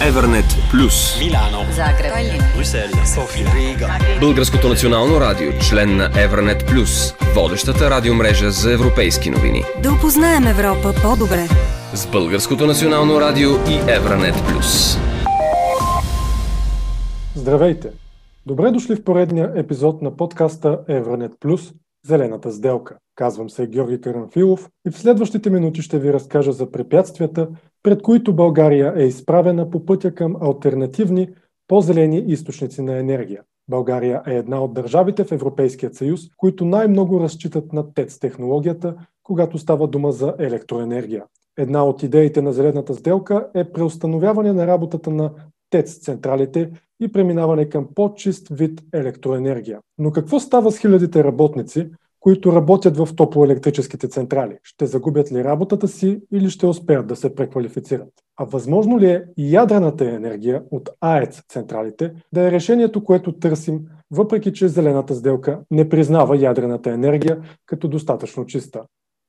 Evernet Plus. Милано, Загреб, Брюксел, София, Рига. Българското национално радио, член на Evernet Plus, водещата радиомрежа за европейски новини. Да опознаем Европа по-добре. С Българското национално радио и Evernet Plus. Здравейте! Добре дошли в поредния епизод на подкаста Евронет Плюс Зелената сделка. Казвам се Георги Карамфилов и в следващите минути ще ви разкажа за препятствията, пред които България е изправена по пътя към альтернативни, по-зелени източници на енергия. България е една от държавите в Европейския съюз, които най-много разчитат на ТЕЦ технологията, когато става дума за електроенергия. Една от идеите на Зелената сделка е преустановяване на работата на ТЕЦ централите и преминаване към по-чист вид електроенергия. Но какво става с хилядите работници, които работят в топлоелектрическите централи? Ще загубят ли работата си или ще успеят да се преквалифицират? А възможно ли е ядрената енергия от АЕЦ централите да е решението, което търсим, въпреки че зелената сделка не признава ядрената енергия като достатъчно чиста?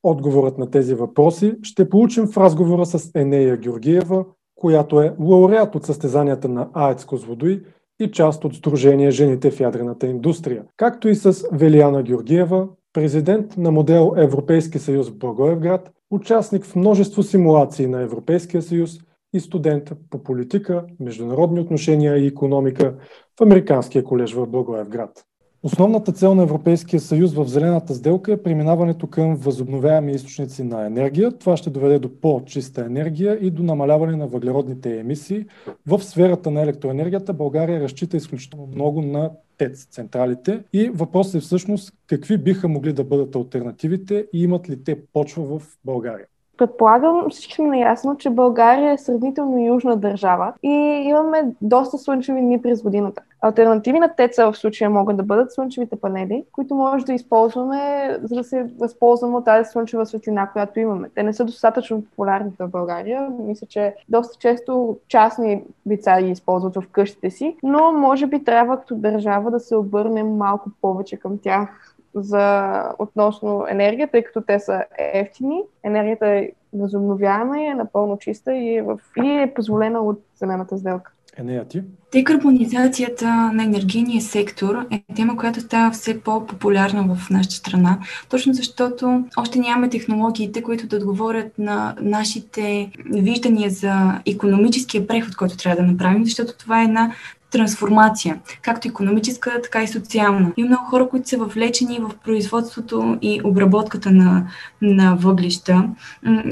Отговорът на тези въпроси ще получим в разговора с Енея Георгиева, която е лауреат от състезанията на АЕЦ Козлодуй и част от Сдружение Жените в ядрената индустрия, както и с Велиана Георгиева, президент на модел Европейски съюз в Благоевград, участник в множество симулации на Европейския съюз и студент по политика, международни отношения и економика в Американския колеж в Благоевград. Основната цел на Европейския съюз в зелената сделка е преминаването към възобновяеми източници на енергия. Това ще доведе до по-чиста енергия и до намаляване на въглеродните емисии. В сферата на електроенергията България разчита изключително много на ТЕЦ централите и въпросът е всъщност какви биха могли да бъдат альтернативите и имат ли те почва в България. Предполагам, всички сме наясно, че България е сравнително южна държава и имаме доста слънчеви дни през годината. Альтернативи на теца в случая могат да бъдат слънчевите панели, които може да използваме, за да се възползваме от тази слънчева светлина, която имаме. Те не са достатъчно популярни в България. Мисля, че доста често частни лица ги използват в къщите си, но може би трябва като държава да се обърнем малко повече към тях за относно енергия, тъй като те са ефтини. Енергията е възобновяема и е напълно чиста и е, в, и е позволена от зелената сделка. Енея ти? Декарбонизацията на енергийния сектор е тема, която става все по-популярна в нашата страна, точно защото още нямаме технологиите, които да отговорят на нашите виждания за економическия преход, който трябва да направим, защото това е една трансформация, както економическа, така и социална. Има много хора, които са въвлечени в производството и обработката на, на въглища,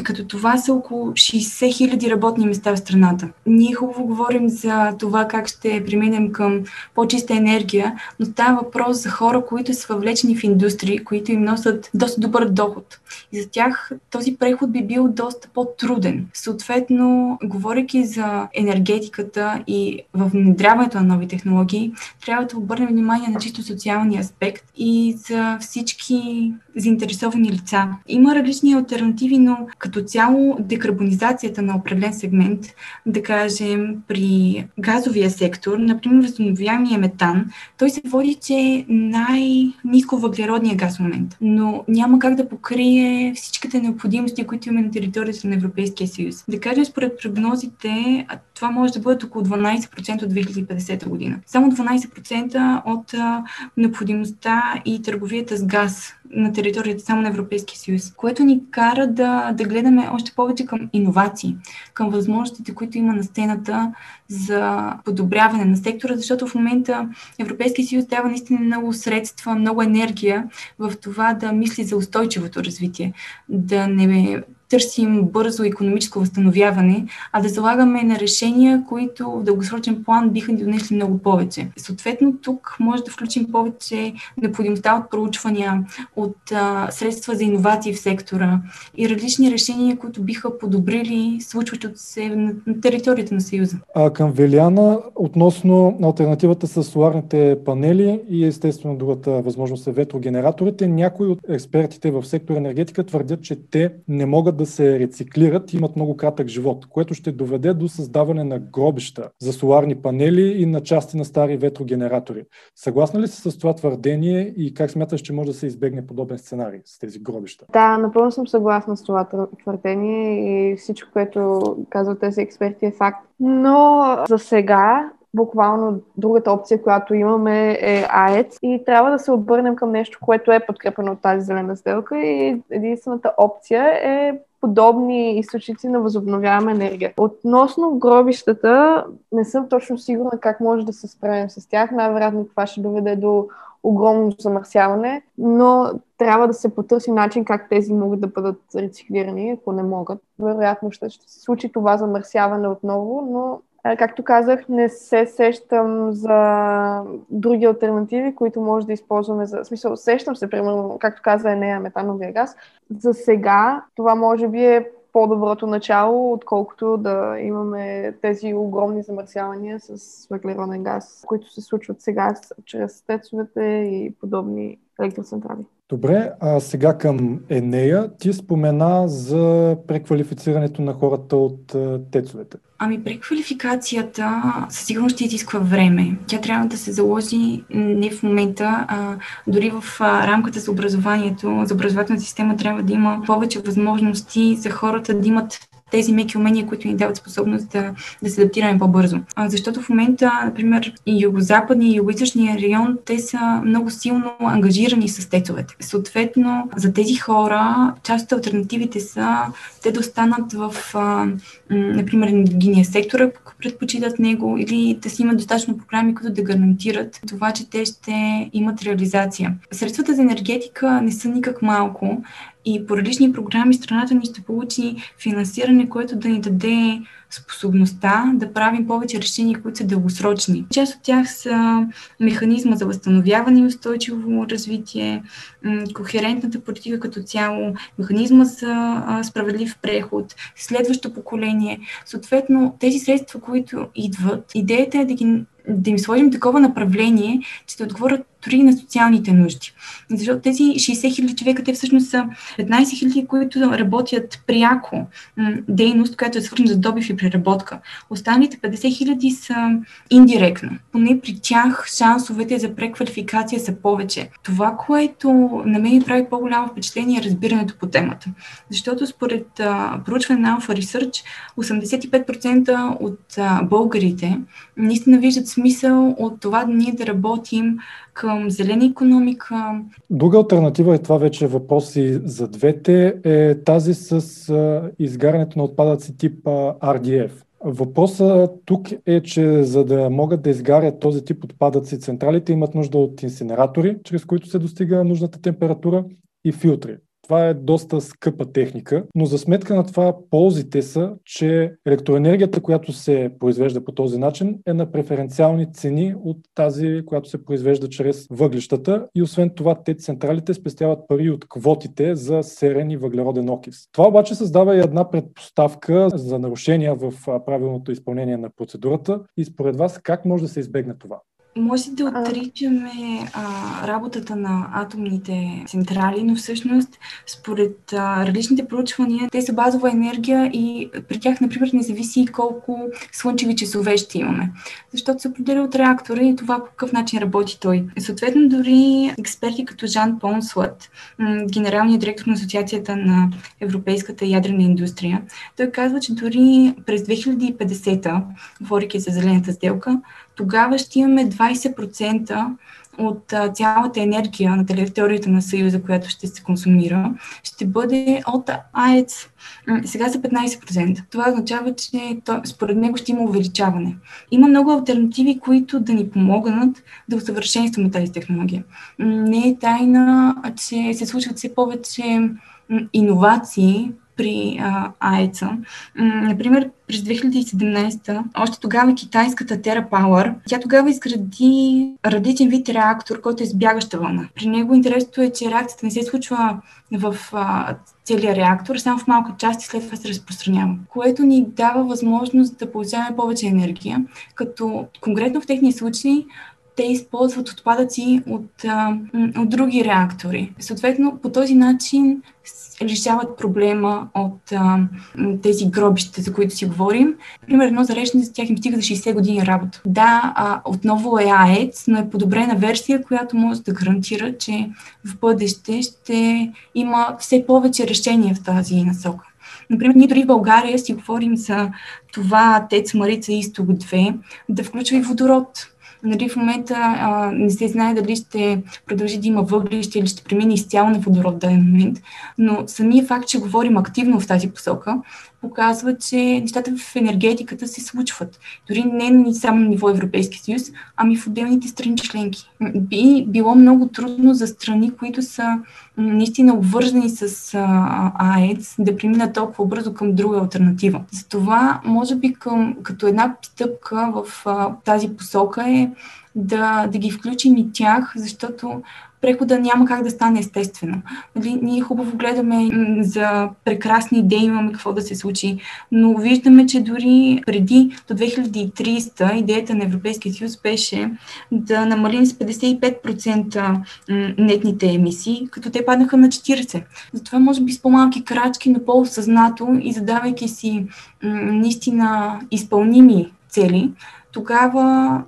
като това са около 60 хиляди работни места в страната. Ние хубаво говорим за това как ще преминем към по-чиста енергия, но става въпрос за хора, които са въвлечени в индустрии, които им носят доста добър доход. И за тях този преход би бил доста по-труден. Съответно, говоряки за енергетиката и в внедряването на нови технологии, трябва да обърнем внимание на чисто социалния аспект и за всички заинтересовани лица. Има различни альтернативи, но като цяло декарбонизацията на определен сегмент, да кажем при газовия сектор, например възобновяемия метан, той се води, че е най-низко въглеродния газ в момента, но няма как да покрие всичките необходимости, които имаме на територията на Европейския съюз. Да кажем, според прогнозите, това може да бъде около 12% от 2050 година. Само 12% от необходимостта и търговията с газ на територията само на Европейския съюз, което ни кара да, да гледаме още повече към иновации, към възможностите, които има на сцената за подобряване на сектора, защото в момента Европейския съюз дава наистина много средства, много енергия в това да мисли за устойчивото развитие, да не търсим бързо економическо възстановяване, а да залагаме на решения, които в дългосрочен план биха ни донесли много повече. Съответно, тук може да включим повече необходимостта от проучвания, от а, средства за иновации в сектора и различни решения, които биха подобрили случващото се на, на територията на Съюза. А към Велиана, относно альтернативата с соларните панели и естествено другата възможност е ветрогенераторите, някои от експертите в сектор енергетика твърдят, че те не могат да се рециклират имат много кратък живот, което ще доведе до създаване на гробища за соларни панели и на части на стари ветрогенератори. Съгласна ли си с това твърдение и как смяташ, че може да се избегне подобен сценарий с тези гробища? Да, напълно съм съгласна с това твърдение и всичко, което казват тези експерти е факт. Но за сега буквално другата опция, която имаме е АЕЦ и трябва да се обърнем към нещо, което е подкрепено от тази зелена сделка и единствената опция е подобни източници на възобновяема енергия. Относно гробищата, не съм точно сигурна как може да се справим с тях. Най-вероятно това ще доведе до огромно замърсяване, но трябва да се потърси начин как тези могат да бъдат рециклирани, ако не могат. Вероятно ще, ще се случи това замърсяване отново, но Както казах, не се сещам за други альтернативи, които може да използваме за... В смисъл, сещам се, примерно, както каза Енея, метановия газ. За сега това може би е по-доброто начало, отколкото да имаме тези огромни замърсявания с въглероден газ, които се случват сега чрез тецовете и подобни електроцентрали. Добре, а сега към Енея. Ти спомена за преквалифицирането на хората от тецовете. Ами преквалификацията със сигурност ще изисква време. Тя трябва да се заложи не в момента, а дори в рамката за образованието. За образователната система трябва да има повече възможности за хората да имат тези меки умения, които ни дават способност да, да се адаптираме по-бързо. А, защото в момента, например, и югозападния и югоизточния район, те са много силно ангажирани с тецовете. Съответно, за тези хора, част от альтернативите са те да останат в, а, например, енергийния сектор, ако предпочитат него, или да си имат достатъчно програми, които да гарантират това, че те ще имат реализация. Средствата за енергетика не са никак малко и по различни програми страната ни ще получи финансиране, което да ни даде способността да правим повече решения, които са дългосрочни. Част от тях са механизма за възстановяване и устойчиво развитие, кохерентната политика като цяло, механизма за справедлив преход, следващо поколение. Съответно, тези средства, които идват, идеята е да ги да им сложим такова направление, че да отговорят дори на социалните нужди. Защото тези 60 хиляди човека, те всъщност са 15 хиляди, които работят пряко дейност, която е свързана с добив и преработка. Останалите 50 хиляди са индиректно. Поне при тях шансовете за преквалификация са повече. Това, което на мен прави по-голямо впечатление е разбирането по темата. Защото според проучване на Alpha Research, 85% от българите наистина виждат смисъл от това да ние да работим към зелена економика. Друга альтернатива, и това вече е въпрос и за двете, е тази с изгарянето на отпадъци тип RDF. Въпросът тук е, че за да могат да изгарят този тип отпадъци, централите имат нужда от инсинератори, чрез които се достига нужната температура и филтри. Това е доста скъпа техника, но за сметка на това ползите са, че електроенергията, която се произвежда по този начин, е на преференциални цени от тази, която се произвежда чрез въглищата и освен това те централите спестяват пари от квотите за серен и въглероден окис. Това обаче създава и една предпоставка за нарушения в правилното изпълнение на процедурата и според вас как може да се избегне това? Може да отричаме а, работата на атомните централи, но всъщност според а, различните проучвания те са базова енергия и при тях, например, не зависи колко слънчеви часове ще имаме. Защото се определя от реактора и това по какъв начин работи той. И съответно, дори експерти като Жан Понслът, генералният директор на Асоциацията на Европейската ядрена индустрия, той казва, че дори през 2050, говоряки за зелената сделка, тогава ще имаме 20% от а, цялата енергия на територията на Съюза, която ще се консумира, ще бъде от АЕЦ. Сега са 15%. Това означава, че то, според него ще има увеличаване. Има много альтернативи, които да ни помогнат да усъвършенстваме тази технология. Не е тайна, че се случват все повече иновации при а. Например, през 2017, още тогава китайската TerraPower, тя тогава изгради различен вид реактор, който е с бягаща вълна. При него интересното е, че реакцията не се случва в а, целия реактор, само в малка част и след това се разпространява, което ни дава възможност да получаваме повече енергия, като конкретно в техния случай те използват отпадъци от, от други реактори. Съответно, по този начин решават проблема от а, тези гробища, за които си говорим. Примерно, зареждане за тях им стига за 60 години работа. Да, а, отново е АЕЦ, но е подобрена версия, която може да гарантира, че в бъдеще ще има все повече решения в тази насока. Например, ние дори в България си говорим за това ТЕЦ Марица Исток 2 да включва и водород. Нали, в момента а, не се знае дали ще продължи да има въглище или ще премине изцяло на водород в даден момент, но самия факт, че говорим активно в тази посока, показва, че нещата в енергетиката се случват. Дори не само на ниво Европейски съюз, ами в отделните страни членки. Би било много трудно за страни, които са наистина обвързани с АЕЦ, да преминат толкова бързо към друга альтернатива. Затова, може би, към, като една стъпка в а, тази посока е да, да ги включим и тях, защото прехода няма как да стане естествено. Нали, ние хубаво гледаме за прекрасни идеи, имаме какво да се случи, но виждаме, че дори преди до 2300 идеята на Европейския съюз беше да намалим с 55% нетните емисии, като те паднаха на 40%. Затова може би с по-малки крачки, но по-осъзнато и задавайки си наистина изпълними цели, тогава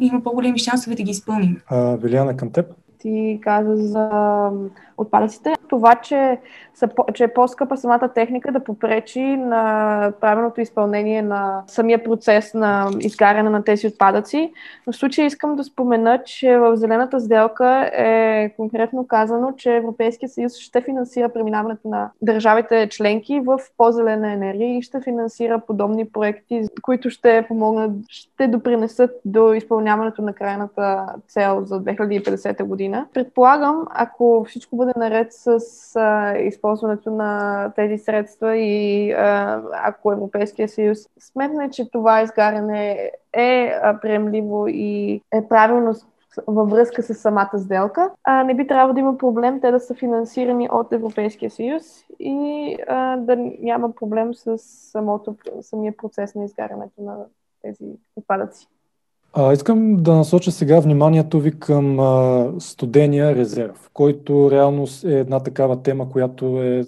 има по-големи шансове да ги изпълним. А, Вилиана, към теб? Ти каза за отпадъците. Това, че, са, че е по-скъпа самата техника да попречи на правилното изпълнение на самия процес на изгаряне на тези отпадъци. Но в случая искам да спомена, че в Зелената сделка е конкретно казано, че Европейския съюз ще финансира преминаването на държавите членки в по-зелена енергия и ще финансира подобни проекти, които ще помогнат, ще допринесат до изпълняването на крайната цел за 2050 година. Предполагам, ако всичко бъде наред с а, използването на тези средства и а, ако Европейския съюз сметне, че това изгаряне е приемливо и е правилно във връзка с самата сделка, а, не би трябвало да има проблем те да са финансирани от Европейския съюз и а, да няма проблем с самото, самия процес на изгарянето на тези отпадъци. А, искам да насоча сега вниманието ви към а, студения резерв, който реално е една такава тема, която е,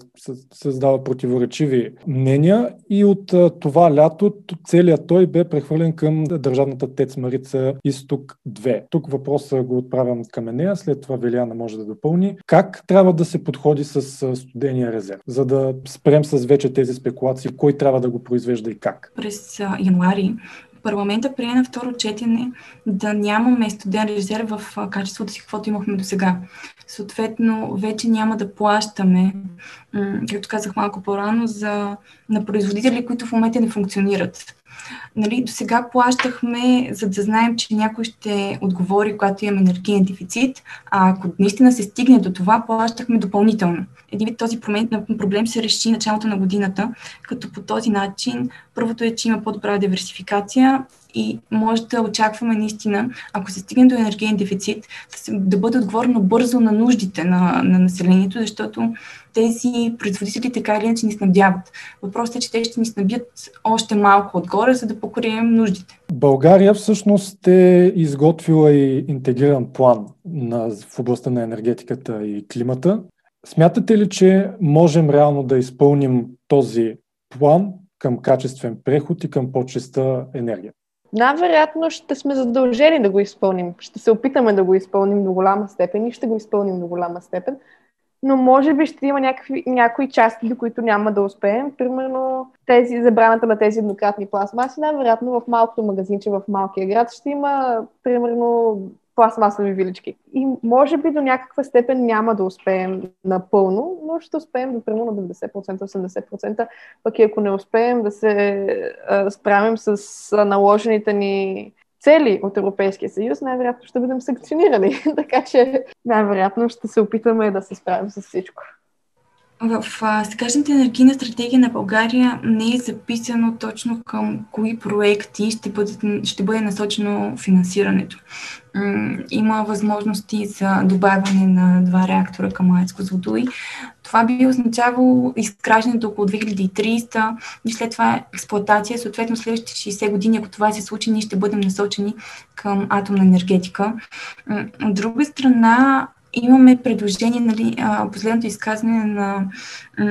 създава противоречиви мнения и от а, това лято целият той бе прехвърлен към държавната ТЕЦ Марица Изток 2. Тук въпроса го отправям към нея, след това Велиана може да допълни. Как трябва да се подходи с а, студения резерв, за да спрем с вече тези спекулации, кой трябва да го произвежда и как? През януари парламента прие на второ четене да нямаме студен резерв в качеството си, каквото имахме до сега. Съответно, вече няма да плащаме, както казах малко по-рано, за, на производители, които в момента не функционират. Нали, до сега плащахме, за да знаем, че някой ще отговори, когато имаме енергиен дефицит, а ако наистина се стигне до това, плащахме допълнително. Един вид този проблем се реши началото на годината, като по този начин първото е, че има по-добра диверсификация и може да очакваме наистина, ако се стигне до енергиен дефицит, да бъде отговорено бързо на нуждите на, на населението, защото тези производители така или иначе ни снабдяват. Въпросът е, че те ще ни снабдят още малко отгоре, за да покрием нуждите. България всъщност е изготвила и интегриран план на, в областта на енергетиката и климата. Смятате ли, че можем реално да изпълним този план към качествен преход и към по-чиста енергия? Най-вероятно ще сме задължени да го изпълним. Ще се опитаме да го изпълним до голяма степен и ще го изпълним до голяма степен. Но може би ще има някакви, някои части, до които няма да успеем. Примерно тези, забраната на тези еднократни пластмаси. Най-вероятно в малкото магазинче в малкия град ще има примерно пластмасови вилички. И може би до някаква степен няма да успеем напълно, но ще успеем до примерно 90%-80%, пък и ако не успеем да се а, справим с наложените ни цели от Европейския съюз, най-вероятно ще бъдем санкционирани. така че най-вероятно ще се опитаме да се справим с всичко. В а, сегашната енергийна стратегия на България не е записано точно към кои проекти ще, бъдат, ще бъде насочено финансирането. Има възможности за добавяне на два реактора към АЕЦ Козлодуй. Това би означавало изграждането около 2300 и след това експлуатация. Съответно, следващите 60 години, ако това се случи, ние ще бъдем насочени към атомна енергетика. От друга страна, имаме предложение, нали, последното изказване на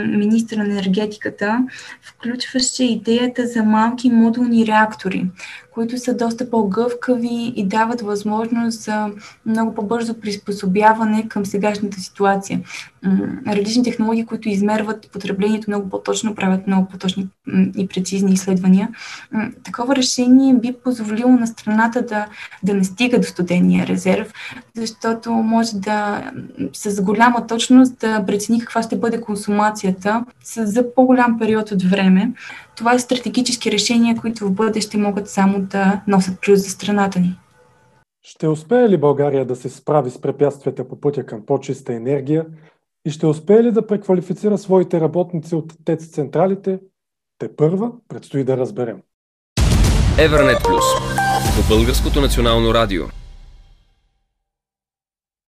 министра на енергетиката включваше идеята за малки модулни реактори, които са доста по-гъвкави и дават възможност за много по-бързо приспособяване към сегашната ситуация. Различни технологии, които измерват потреблението много по-точно, правят много по-точни и прецизни изследвания. Такова решение би позволило на страната да, да не стига до студения резерв, защото може да с голяма точност да прецени каква ще бъде консумацията за по-голям период от време. Това са стратегически решения, които в бъдеще могат само да носят плюс за страната ни. Ще успее ли България да се справи с препятствията по пътя към по-чиста енергия и ще успее ли да преквалифицира своите работници от ТЕЦ централите? Те първа предстои да разберем. Евернет Плюс по Българското национално радио.